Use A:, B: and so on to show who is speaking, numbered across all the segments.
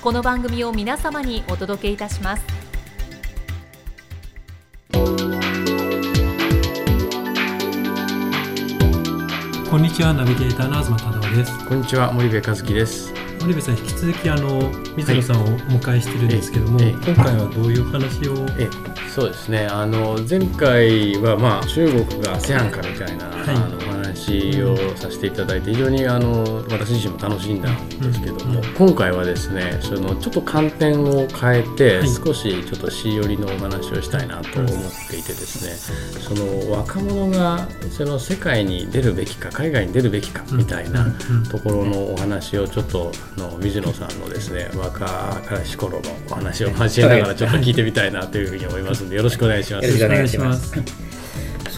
A: この番組を皆様にお届けいたします。
B: こんにちはナビゲーターの東忠夫です。
C: こんにちは森部和樹です。
B: 森部さん引き続きあの水野さんをお迎えしてるんですけども、
C: はい。ええ
B: 今回はどういう話を？
C: えそうですね。あの前回はまあ中国が ASEAN かみたいな、
B: はい。
C: あのお話をさせていただいて非常にあの私自身も楽しんだんですけども、
B: うん。
C: 今回はですねそのちょっと観点を変えて、
B: はい。
C: 少しちょっと C 寄りのお話をしたいなと思っていてですね、その若者がその世界に出るべきか海外に出るべきかみたいな、ところのお話をちょっとあの水野さんのですね若かりし頃のお話を交えながらちょっと聞いてみたいなというふうに思いますのでよろしくお願いします。
D: よろしくお願いします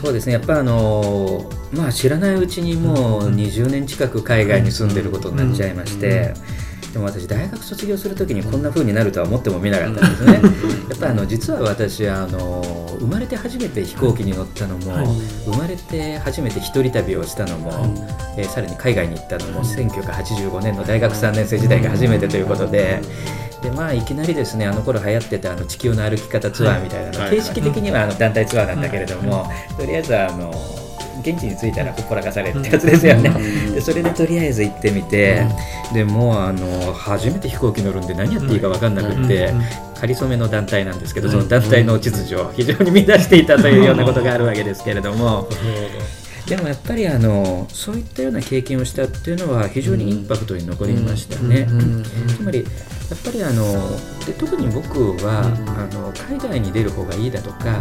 D: そうですね。やっぱあのまあ知らないうちにもう20年近く海外に住んでることになっちゃいまして、でも私大学卒業するときにこんな風になるとは思ってもみなかったんですね。やっぱあの実は私あの生まれて初めて飛行機に乗ったのも、
B: はい。
D: 生まれて初めて一人旅をしたのも、えーさらに海外に行ったのも1985年の大学3年生時代が初めてということで。でまあ、いきなりですねあの頃流行ってたあの地球の歩き方ツアーみたいなの、
C: はい。
D: 形式的にはあの団体ツアーなんだけれども、とりあえずあの現地に着いたらほっぽらかされってやつですよね、でそれでとりあえず行ってみて、でもうあの初めて飛行機乗るんで何やっていいか分かんなくって、
B: うんうん
D: 仮初めの団体なんですけど、その団体の秩序を非常に乱していたというようなことがあるわけですけれども。でもやっぱりあのそういったような経験をしたっていうのは非常にインパクトに残りましたね。つまりやっぱりあので特に僕は、あの海外に出る方がいいだとか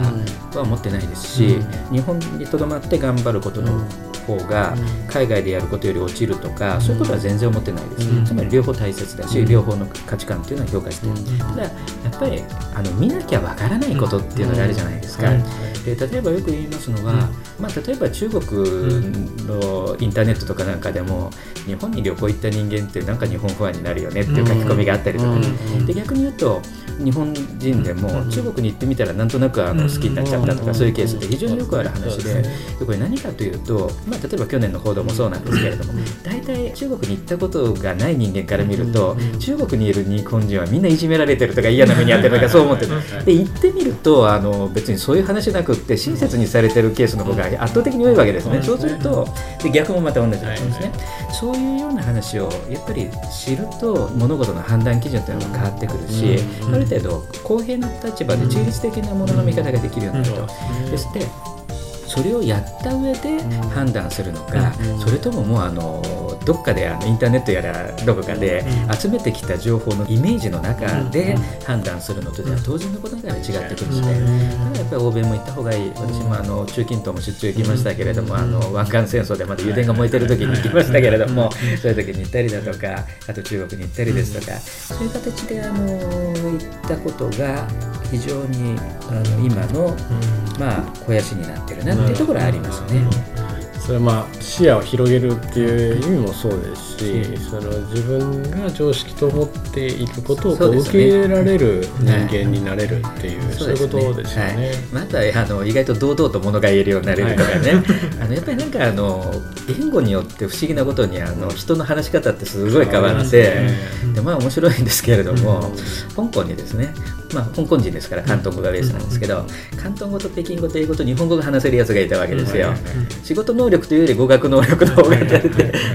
D: は思ってないですし、日本にとどまって頑張ることの方が海外でやることより落ちるとか、そういうことは全然思ってないです、
B: うん。
D: つまり両方大切だし、両方の価値観っていうのは評価してる、ただやっぱりあの見なきゃわからないことっていうのがあるじゃないですか。
B: うん。
D: で例えばよく言いますのは、まあ、例えば中国のインターネットとかなんかでも日本に旅行行った人間ってなんか日本ファンになるよねっていう書き込みがあったり
B: うん。
D: で逆に言うと日本人でも中国に行ってみたらなんとなくあの好きになっちゃったとか、
B: うん。
D: そういうケースって非常によくある話で,、でこれ何かというと、まあ、例えば去年の報道もそうなんですけれども、大体中国に行ったことがない人間から見ると、中国にいる日本人はみんないじめられてるとか嫌な目に遭ってるとかそう思ってる。で行ってみるとあの別にそういう話なくって親切にされてるケースの方が圧倒的に多いわけですね、
B: うん。
D: そうするとで逆もまた同じなん。ですね、そういうような話をやっぱり知ると物事の判断基準というのが変わってくるし、程度公平な立場で中立的なものの見方ができるようになると、
B: うん。
D: ですってそれをやった上で判断するのか、それとももうあのどっかであのインターネットやらどこかで
B: うん。
D: 集めてきた情報のイメージの中で
B: うん
D: 判断するのとでは当然のことながら違ってくるので、
B: うん。
D: だからやっぱり欧米も行った方がいい。私もあの中近東も出張行きましたけれども、あの湾岸戦争でまだ油田が燃えてる時に行きましたけれども、そういう時に行ったりだとかあと中国に行ったりですとか、そういう形であの行ったことが非常にあの今の、まあ、肥やしになってるなっていうところはありますね。
C: それはまあ視野を広げるっていう意味もそうですし、その自分が常識と思っていることをこ受け入れられる人間になれるっていう、そういうことですよね。
D: はい、またあの意外と堂々と物が言えるようになれるとかね、あのやっぱりなんかあの言語によって不思議なことにあの人の話し方ってすごい。変わって、でまあ面白いんですけれども、香港にですねまあ、香港人ですから広東語がベースなんですけど、広東語と北京語と英語と日本語が話せるやつがいたわけですよ、仕事能力というより語学能力の方が出て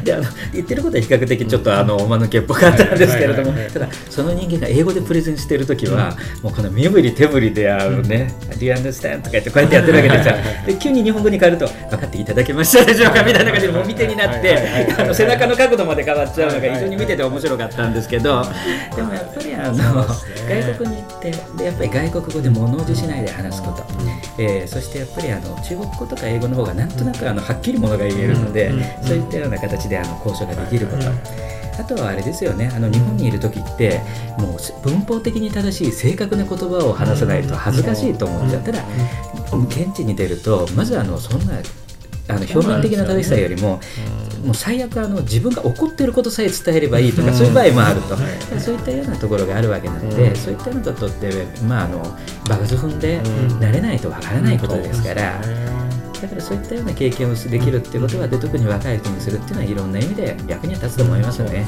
D: であの言ってることは比較的ちょっとあのおまぬけっぽかったんですけれどもただその人間が英語でプレゼンしてる時は、もうこの身振り手振りであるね「Do you understand?」とか言ってこうやってやってるわけですよ。で急に日本語に変わると「分かっていただけましたでしょうか?」みたいな感じでもみ手になってあの背中の角度まで変わっちゃうのが非常に見てて面白かったんですけどでもやっぱりあの外国に行ってでやっぱり外国語で物おじしないで話すこと、えーそしてやっぱりあの中国語とか英語の方がなんとなくあのはっきりものが言えるので、そういったような形であの交渉ができること。あとはあれですよねあの日本にいる時ってもう文法的に正しい正確な言葉を話さないと恥ずかしいと思っちゃう。ただ現地に出るとまずあのそんなあの表面的な正しさよりも、もう最悪あの自分が怒ってることさえ伝えればいいとか、そういう場合もあると、そういったようなところがあるわけなので、そういったようなことって、まあ、あの場数踏んで慣れないとわからないことですから。だからそういったような経験をできるっていうことはで特に若い人にするっていうのはいろんな意味で役には立つと思いますね。
C: ね。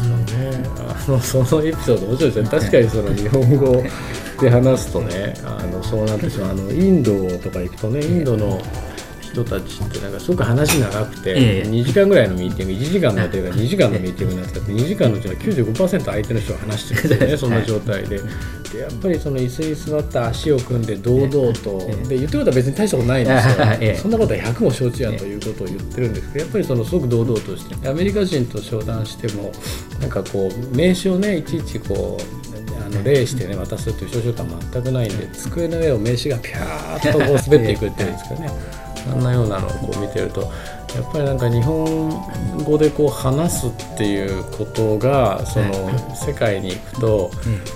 C: あの そのエピソード面白いですね。確かにその日本語で話すとねあのそうなってしまう。あのインドとか行くとねインドの人たちってなんかすごく話長くて、
D: ええ。
C: 2時間ぐらいのミーティング1時間の予定が2時間のミーティングになってて2時間のうちの95%相手の人が話してるんですよねそんな状態で。でやっぱりその椅子に座って足を組んで堂々と、
D: ええ。
C: で言ってることは別に大したことないんですよ、
D: ええ。
C: そんなことは100も承知やということを言ってるんですけどやっぱりそのすごく堂々としてアメリカ人と商談してもなんかこう名刺をねいちいちこうあの礼してね渡すという少々感全くないんで机の上を名刺がピャーッとこう滑っていくっていうんですかねそんなようなのをこう見てるとやっぱりなんか日本語でこう話すっていうことがその世界に行くと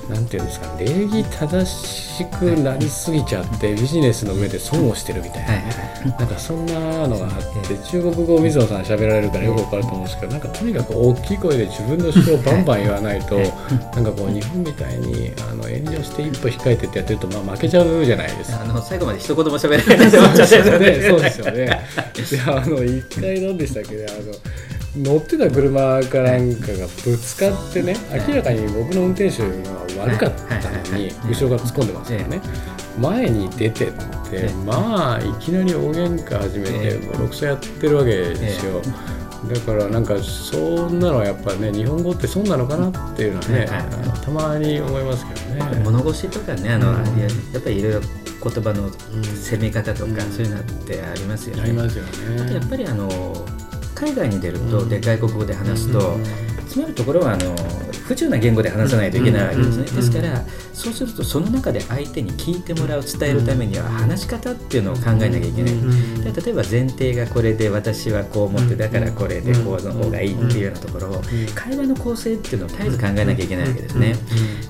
C: なんていうんですか礼儀正しくなりすぎちゃってビジネスの上で損をしてるみたいな。なんかそんなのがあって中国語を水野さん喋られるからよくわかると思うんですけどなんかとにかく大きい声で自分の主張をバンバン言わないと なんかこう日本みたいにあの遠慮して一歩控えてってやってるとまあ負けちゃうじゃないですか。
D: あの最後まで一言も喋らないで終わっちゃったよね。
C: そうですよね。で、あの 一回何でしたっけね、あの乗ってた車かなんかがぶつかってね、明らかに僕の運転手が悪かったのに
D: はい。
C: 後ろから突っ込んでますからね。前に出てって、まあいきなり大喧嘩始めて、
D: ええ。
C: もう6歳やってるわけですよ。だからなんかそんなのはやっぱね日本語って損なのかなっていうのはね、
D: はいはい
C: あのたまに思いますけどね。
D: 物腰とかねあの、やっぱりいろいろ言葉の攻め方とか、
C: うん
D: そういうのってありますよね。
C: ありますよ
D: あとやっ
C: ね。
D: ぱりあの海外に出ると、
C: うん
D: で外国語で話すと、
C: うん
D: つまるところはあの不自由な言語で話さないといけないわけですね、
C: うん
D: ですからそうするとその中で相手に聞いてもらう伝えるためには話し方っていうのを考えなきゃいけない、で例えば前提がこれで私はこう思ってだからこれでこうの方がいいっていうようなところを会話の構成っていうのを絶えず考えなきゃいけないわけですね。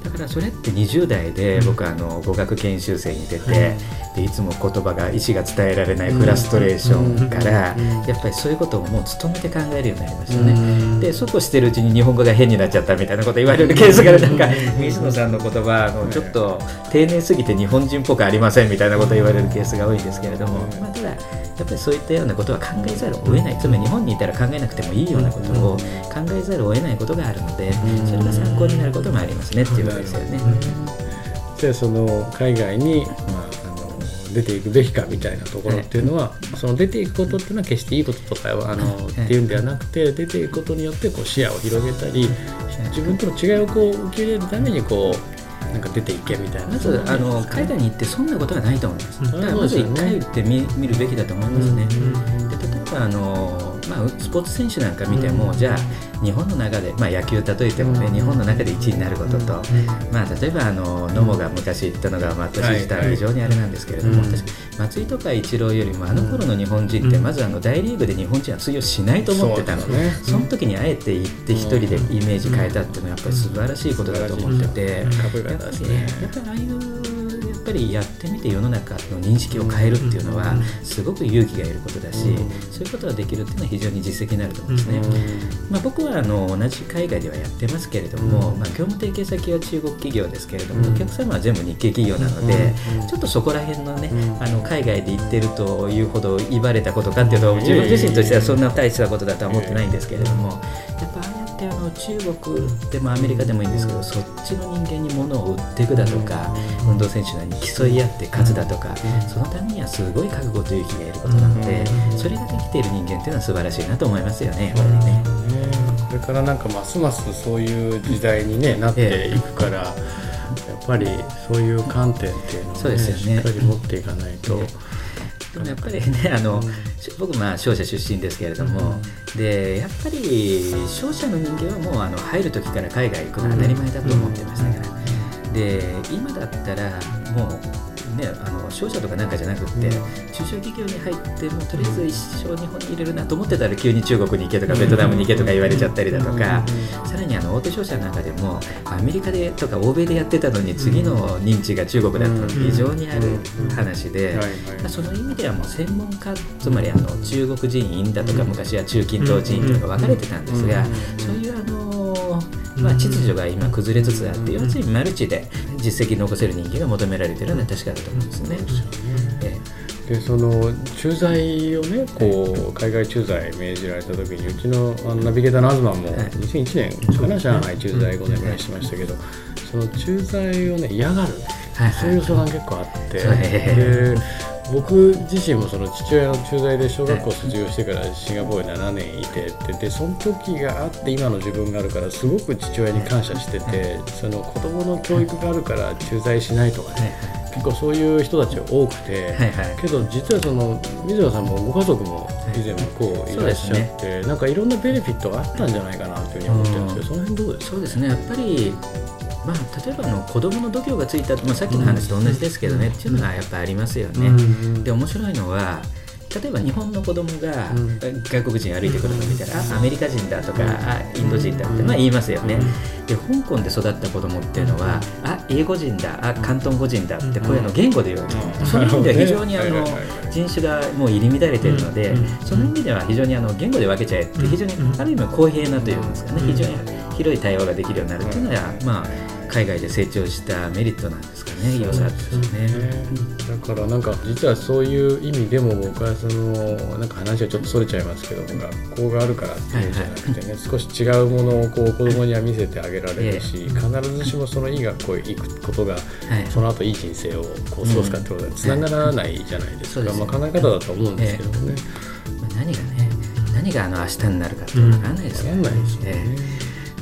D: だからそれって20代で僕はあの語学研修生に出てでいつも言葉が意思が伝えられないフラストレーションからやっぱりそういうことをもう努めて考えるようになりましたね。でそうこうしてるうちに日本語が変になっちゃったみたいなこと言われる。ケースがなんか水野さんの言葉あのちょっと丁寧すぎて日本人っぽくありませんみたいなことを言われるケースが多いんですけれども、まあ、ただやっぱりそういったようなことは考えざるを得ない。つまり日本にいたら考えなくてもいいようなことを考えざるを得ないことがあるのでそれが参考になることもありますねっていうことですよね。
C: でその海外に、ま出ていくべきかみたいなところっていうのは、その出ていくことっていうのは決していいこととかあの、
D: ええ。
C: っていうんではなくて出ていくことによってこう視野を広げたり、自分との違いをこう受け入れるためにこうなんか出ていけみたいな。
D: まずあの海外に行ってそんなことはないと思います。だからまず一回行ってみ見るべきだと思いますね。で例えばあの、まあ、スポーツ選手なんか見ても、じゃあ日本の中で、まあ、野球例えてもね、日本の中で1位になることと、まあ、例えばあの野茂が昔言ったのが、まあ、私自体は非常にあれなんですけれども、私松井とかイチローよりもあの頃の日本人って、まずあの大リーグで日本人は通用しないと思ってたの
C: で
D: その時にあえて行って一人でイメージ変えたっていうのはやっぱり素晴らしいことだと思ってて、やっぱりああいうぱりやってみて世の中の認識を変えるっていうのはすごく勇気がいることだし、そういうことができるっていうのは非常に実績になると思うんですね。まあ、僕はあの同じ海外ではやってますけれども、まあ、業務提携先は中国企業ですけれども、お客様は全部日系企業なので、ちょっとそこら辺のね、あの海外で行ってるというほど言われたことかっていうと自分自身としてはそんな大したことだとは思ってないんですけれども、やっぱ中国でもアメリカでもいいんですけど、そっちの人間に物を売っていくだとか、運動選手なりに競い合って勝つだとか、そのためにはすごい覚悟と勇気がいることなので、それができている人間っていうのは素晴らしいなと思いますよね、やっぱりね。
C: これからなんかますますそういう時代に、ね、なっていくから、やっぱりそういう観点っていうのを、ね、
D: ね。
C: しっかり持っていかないと。
D: でもやっぱり ねあの、僕まあ商社出身ですけれども、でやっぱり商社の人間はもうあの入る時から海外行くのが当たり前だと思ってましたから、で今だったらもうね、あの商社とかなんかじゃなくって、中小企業に入ってもとりあえず一生日本に入れるなと思ってたら急に中国に行けとかベトナムに行けとか言われちゃったりだとか、さらにあの大手商社の中でもアメリカでとか欧米でやってたのに次の認知が中国だったので非常にある話で、その意味ではもう専門家つまりあの中国人員だとか昔は中近東人員とか分かれてたんですが、そういうあのまあ、秩序が今崩れつつあって要するにマルチで実績残せる人間が求められているのは確かだと思うんですね。
C: でその駐在をねこう海外駐在命じられた時にうちのあのナビゲーターの東も2001年かな上海駐在5年ぐらいしましたけどその駐在をね嫌がる。そういう相談結構あって。で僕自身もその父親の駐在で小学校卒業してからシンガポール7年いてででその時があって今の自分があるからすごく父親に感謝しててその子供の教育があるから駐在しないとかね。結構そういう人たち多くて、はいはい、けど実はその水野さんもご家族も以前向こういらっしゃって、はいね、なんかいろんなベネフィットがあったんじゃないかなというふうに思ってるんですけど、その辺どうですか？
D: そうですね。やっぱりまあ、例えばあの子供の度胸がついた、まあ、さっきの話と同じですけどね、うん、っていうのがやっぱありますよね。うん、で面白いのは例えば日本の子供が外国人歩いてくるのを見たら、あアメリカ人だとか、あインド人だってまあ言いますよね。で香港で育った子供っていうのはあ英語人だあ広東語人だってこういうの言語で言うの、そういう意味では非常にあの人種がもう入り乱れているので、その意味では非常にあの言語で分けちゃえって非常にある意味公平なというんですかね非常に広い対話ができるようになるっていうのはまあ海外で成長したメリットなんですかね、良さですね。
C: だからなんか実はそういう意味でも僕はそのなんか話はちょっとそれちゃいますけど学校があるからっていうんじゃなくてね、はいはい、少し違うものをこう子供には見せてあげられるし、必ずしもそのいい学校へ行くことが、その後いい人生をこう過ごすかってことにつながらないじゃないですか、まあ、考え方だと思うんですけどもね。
D: 何がね何があの明日になるかって分からないですよね。
C: ね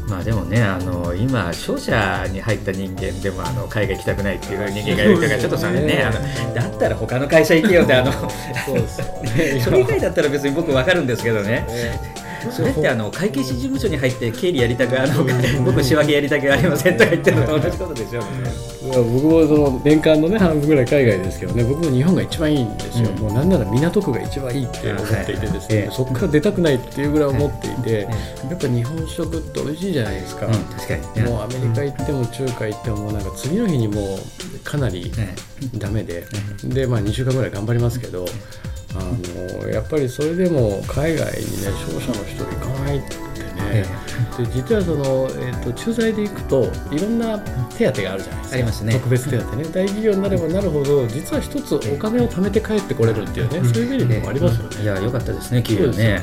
D: まあでもねあの今商社に入った人間でもあの海外行きたくないっていう人間がいるからちょっとそれね。あのだったら他の会社行けよってあの それ以外だったら別に僕分かるんですけどね。それってあの会計士事務所に入って経理やりたくあの僕仕分けやりたくありませんとか言ってるのと同じことでしょうね。
C: 僕もその年間のね半分ぐらい海外ですけどね僕も日本が一番いいんですよ、うん、もうなんなら港区が一番いいって思っていてですね、はい、そこから出たくないっていうぐらい思っていて、はい、やっぱ日本食って美味しいじゃないですか、うん、確かに、もうアメリカ行っても中華行ってもなんか次の日にもうかなりダメで、でまあ2週間ぐらい頑張りますけど。あのやっぱりそれでも海外にね商社の人行かないってね、で実はその、えーと、駐在で行くといろんな手当があるじゃないですか。
D: ありますね。
C: 特別手当ね。大企業になればなるほど実は一つお金を貯めて帰ってこれるっていうね、そういうメリットもありますよね、
D: いや良かったですね企業ね。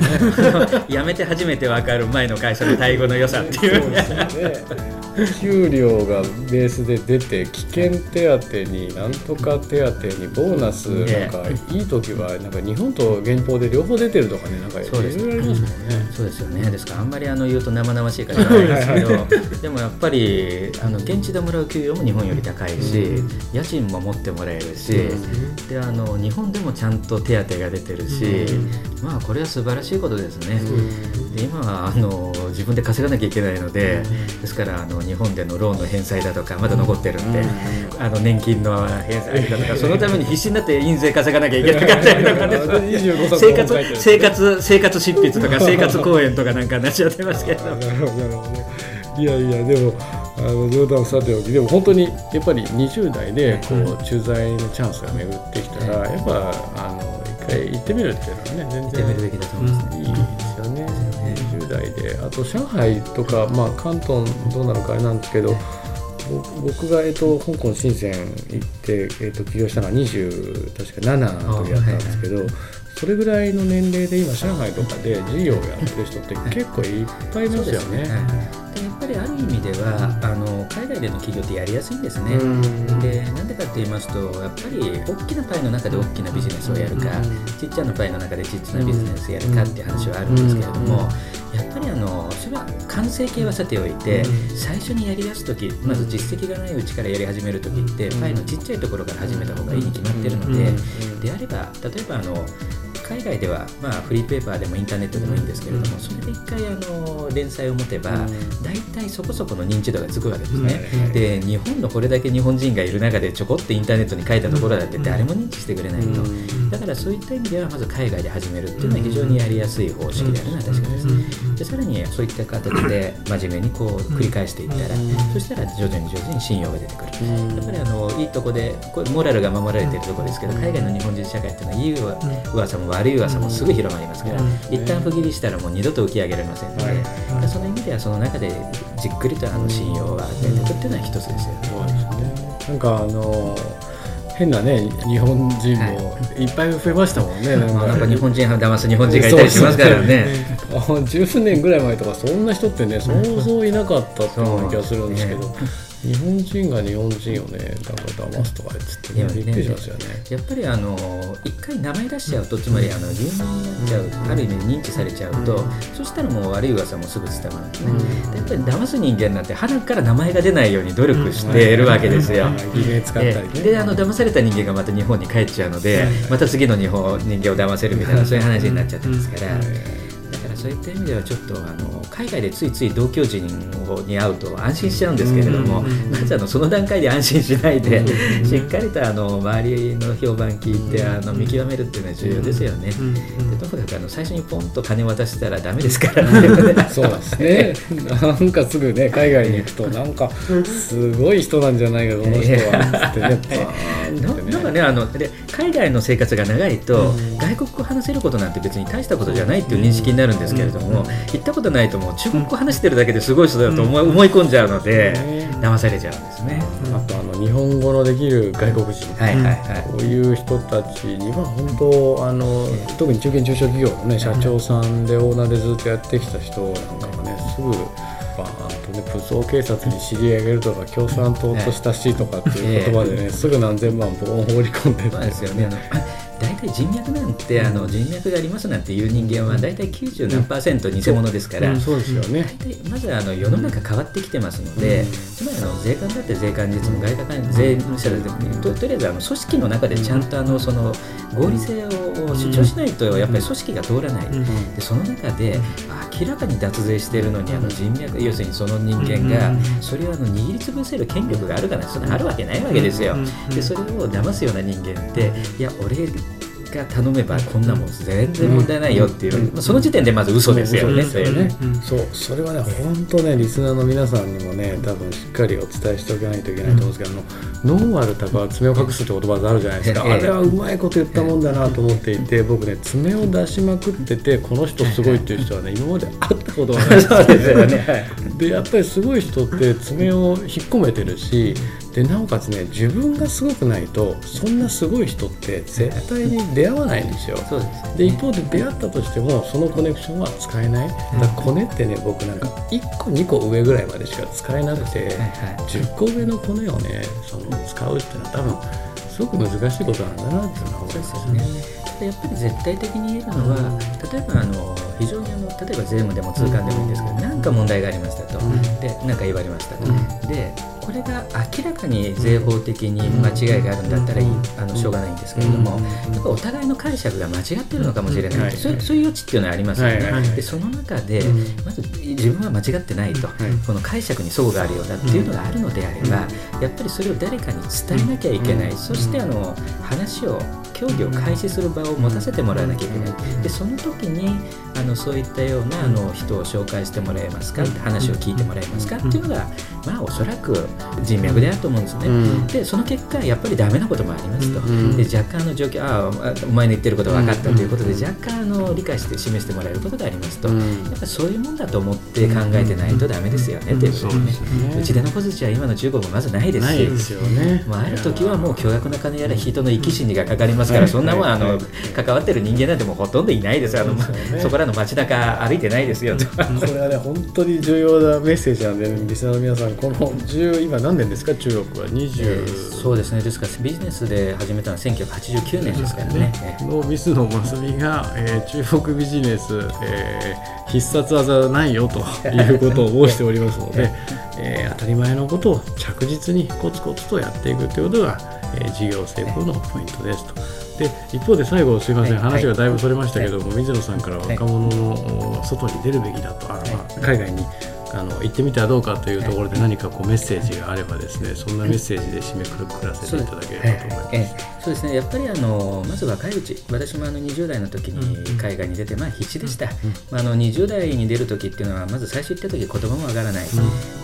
D: 辞 めて初めて分かる前の会社の待遇の良さっていう。ね。
C: 給料がベースで出て危険手当になんとか手当にボーナスなんかいい時はなんか日本と現報で両方出てるとかねなんかいろいろありますもんね。
D: そうですよね。ですからあんまりあの言うと生々しいからないですけどでもやっぱりあの現地でもらう給与も日本より高いし、家賃も持ってもらえるし、であの日本でもちゃんと手当が出てるし、まあこれは素晴らしいことですね。で今はあの自分で稼がなきゃいけないので、ですからあの日本でのローンの返済だとかまだ残ってるんで、あの年金の返済だとかそのために必死になって印税稼がなきゃいけなかったりとかね。生活生活生活執筆とか生活講演とかなんかなっちゃってますけど。
C: いやいやでもあの冗談さておきでも本当にやっぱり20代でこう駐在のチャンスが巡ってきたら、やっぱあの一回行ってみるっていうのはね全然
D: 行ってみるべきだと思いますね。
C: いいですよね。20代であと上海とか、まあ、関東どうなのかあれなんですけど僕が、えっと、香港深セン行って、えっと、起業したのが20確か7の時だったんですけど、それぐらいの年齢で今上海とかで事業をやってる人って結構いっぱいいますよね。でや
D: っぱりある意味ではあの海外での企業ってやりやすいんですね。でなんでかって言いますとやっぱり大きなパイの中で大きなビジネスをやるかちっちゃなパイの中でちっちゃなビジネスをやるかっていう話はあるんですけれどもやっぱりあのそれは完成形はさておいて最初にやりだす時まず実績がないうちからやり始める時ってパイのちっちゃいところから始めた方がいいに決まってるのでであれば例えばあの海外では、まあ、フリーペーパーでもインターネットでもいいんですけれども、それで一回あの連載を持てば、大体そこそこの認知度がつくわけですね、で日本のこれだけ日本人がいる中でちょこっとインターネットに書いたところだって誰も認知してくれないと、だからそういった意味ではまず海外で始めるっていうのは非常にやりやすい方式であるのは確かです、でさらにそういった形で真面目にこう繰り返していったら、そしたら徐々に徐々に信用が出てくる、やっぱりあのいいとこでこれモラルが守られているところですけど海外の日本人社会っていうのはいい噂も悪い噂もすぐ広まりますから、一旦不義理したらもう二度と浮き上げられませんので、その意味ではその中でじっくりとあの信用は出てくっていうのは一つですよ
C: ね。なんかあの変なね日本人もい。っぱい増えましたもんね、
D: はい、なんか。日本人騙す日本人がいたりしますからね。
C: 十年ぐらい前とかそんな人ってねそうそういなかったっていう気がするんですけど、日本人が日本人をね。なんか騙すとか言ってね。びっくりしますよね。
D: やっぱりあの一回名前出しちゃうとつまりあの有名になっちゃうある意味認知されちゃうと、そしたらもう悪い噂もすぐ伝わるんですね、やっぱり騙す人間なんて鼻から名前が出ないように努力しているわけですよ、
C: 偽名使ったりね。
D: であの騙された人間がまた日本に帰っちゃうので、また次の日本人間を騙せるみたいなそういう話になっちゃってますから、そういった意味ではちょっとあの海外でついつい同居人に会うと安心しちゃうんですけれども、まずあのその段階で安心しないで、しっかりとあの周りの評判聞いてあの見極めるっていうのは重要ですよね。でとにかくあの最初にポンと金渡したらだめですから
C: ね。そうですね。なんかすぐね海外に行くとなんかすごい人なんじゃないかこの人は。ってね。
D: なんかねあので海外の生活が長いと、外国語話せることなんて別に大したことじゃないっていう認識になるんですけれども、行ったことないともう中国語話してるだけですごい人だと思い,、思い込んじゃうので、騙されちゃうんですね。
C: あとあの日本語のできる外国人、はいはいはい、こういう人たちには本当あの、特に中堅中小企業のね社長さんでオーナーでずっとやってきた人なんかはねすぐとね武装警察に知り上げるとか共産党と親しいとかっていう言葉でね、すぐ何千万ボン放り込んで
D: そうですよ。ね大体人脈なんてあの人脈がありますなんていう人間は大体90何パーセント偽物ですから、
C: うん、そうですよね。
D: 大体まずあの世の中変わってきてますので、つまりあの税関だって税関実も外貨関税務署だってととりあえずあの組織の中でちゃんとあのその合理性を主張しないとやっぱり組織が通らない、でその中で明らかに脱税しているのにあの人脈要するにその人間がそれをあの握りつぶせる権力があるかなそれあるわけないわけですよ。でそれを騙すような人間っていや俺が頼めばこんなもん全然問題ないよっていう、うん、その時点でまず嘘ですよね、それね、
C: そうそれはね本当ねリスナーの皆さんにもね多分しっかりお伝えしておかないといけないと思うんですけど、うん、ノーマルタカは爪を隠すって言葉があるじゃないですか、あれはうまいこと言ったもんだなと思っていて僕ね爪を出しまくっててこの人すごいっていう人はね今まで会ったことがない。ですよね。でやっぱりすごい人って爪を引っ込めてるしでなおかつね自分がすごくないとそんなすごい人って絶対に出会わないんですよ。ですで一方で出会ったとしてもそのコネクションは使えない。だからコネってね僕なんか1個2個上ぐらいまでしか使えなくて、10個上のコネをねその使うっていうのは多分すごく難しいことなんだなっていうのは思いますね。
D: やっぱり絶対的に言えるのは、例えばあの非常にあの例えば税務でも通関でもいいんですけど何、か問題がありましたと、で何か言われましたと、でこれが明らかに税法的に間違いがあるんだったらいいあのしょうがないんですけれども、やっぱお互いの解釈が間違ってるのかもしれない、そういう余地っていうのはありますよね、でその中で、まず自分は間違ってないと、この解釈に齟齬があるようだってい。うのがあるのであれば、やっぱりそれを誰かに伝えなきゃいけない、そしてあの話を競技を開始する場を持たせてもらわなきゃいけない。でその時にあのそういったようなあの人を紹介してもらえますか？って話を聞いてもらえますか？っていうのが、まあ、おそらく人脈であると思うんですね。でその結果やっぱりダメなこともありますと。で若干の状況ああお前の言ってること分かったということで若干の理解して示してもらえることがありますと、やっぱそういうもんだと思って考えてないとダメですよね。っていうことでね。うちでの小槌は今の中国もまずないですし、
C: ですよね、
D: まあ、ある時はもう巨額な金やら人の生き死にがかかりますから、そんなもんあの関わってる人間なんてもうほとんどいないですあのそこらの街中歩いてないですよと。
C: これはね本当に重要なメッセージなんで、リスナーの皆さんこの10今何年ですか？中国は20、えー、
D: そうですね。ですからビジネスで始めたのは1989年ですからね。
C: の水野真澄が、えー、中国ビジネス、えー、必殺技ないよということを申しておりますので、えー、当たり前のことを着実にコツコツとやっていくということが、えー、事業成功のポイントですと。で一方で最後すみません、話がだいぶそれましたけども、水野さんから若者の外に出るべきだと、あまあ、海外にあの行ってみてはどうかというところで何かこうメッセージがあればですねそんなメッセージで締めくくらせていただければと思います。え
D: えそうですね。やっぱりあのまず若いうち私もあの20代の時に海外に出て、まあ、必死でした、まあ、あの20代に出る時っていうのはまず最初行った時言葉もわからない、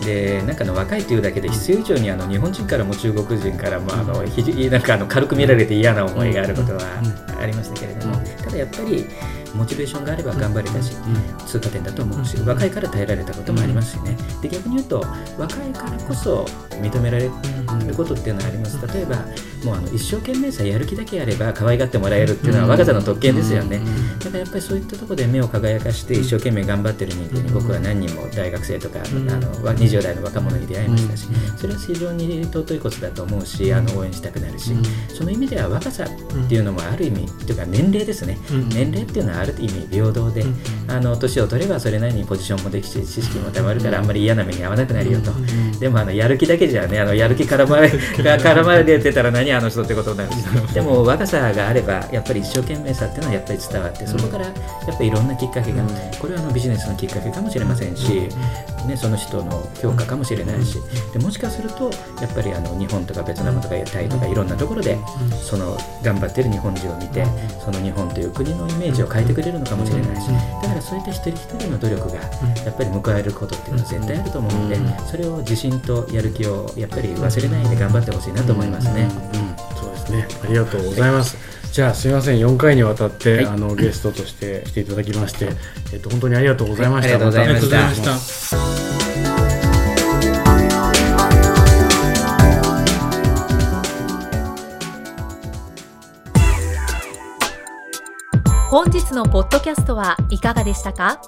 D: でなんかの若いというだけで必要以上にあの日本人からも中国人からもあのひなんかあの軽く見られて嫌な思いがあることはありましたけれども。ただやっぱりモチベーションがあれば頑張れたし、通過点だと思うし、若いから耐えられたこともありますしね、で逆に言うと、若いからこそ認められることっていうのはあります。例えばもうあの一生懸命さやる気だけやれば可愛がってもらえるっていうのは若さの特権ですよね、だからやっぱりそういったところで目を輝かして一生懸命頑張ってる人間に僕は何人も大学生とか、あの20代の若者に出会いましたし、それは非常に尊いことだと思うしあの応援したくなるし、その意味では若さっていうのもある意味というか年齢ですね、年齢っていうのはある意味平等で、あの年を取ればそれなりにポジションもできて知識もたまるからあんまり嫌な目に遭わなくなるよと、でもあのやる気だけじゃねあのやる気絡まれ 絡まれてたら何あの人ってことになるしでも若さがあればやっぱり一生懸命さっていうのはやっぱり伝わってそこからやっぱりいろんなきっかけがこれはあのビジネスのきっかけかもしれませんし、ね、その人の評価かもしれないしでもしかするとやっぱりあの日本とかベトナムとかタイとかいろんなところでその頑張ってる日本人を見てその日本という国のイメージを変えてくれるのかもしれないしだからそういった一人一人の努力がやっぱり報われることっていうのは絶対あると思うのでそれを自信とやる気をやっぱり忘れないで頑張ってほしいなと思いますね。
C: ねありがとうございます、じゃあすみません。4回にわたって、はい、あのゲストとして来ていただきまして、えっと本当にありがとうございました。
D: はい、ありがとうございました。
A: 本日のポッドキャストはいかがでしたか？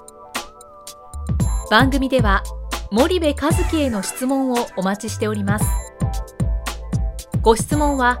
A: 番組では森部和樹への質問をお待ちしております。ご質問は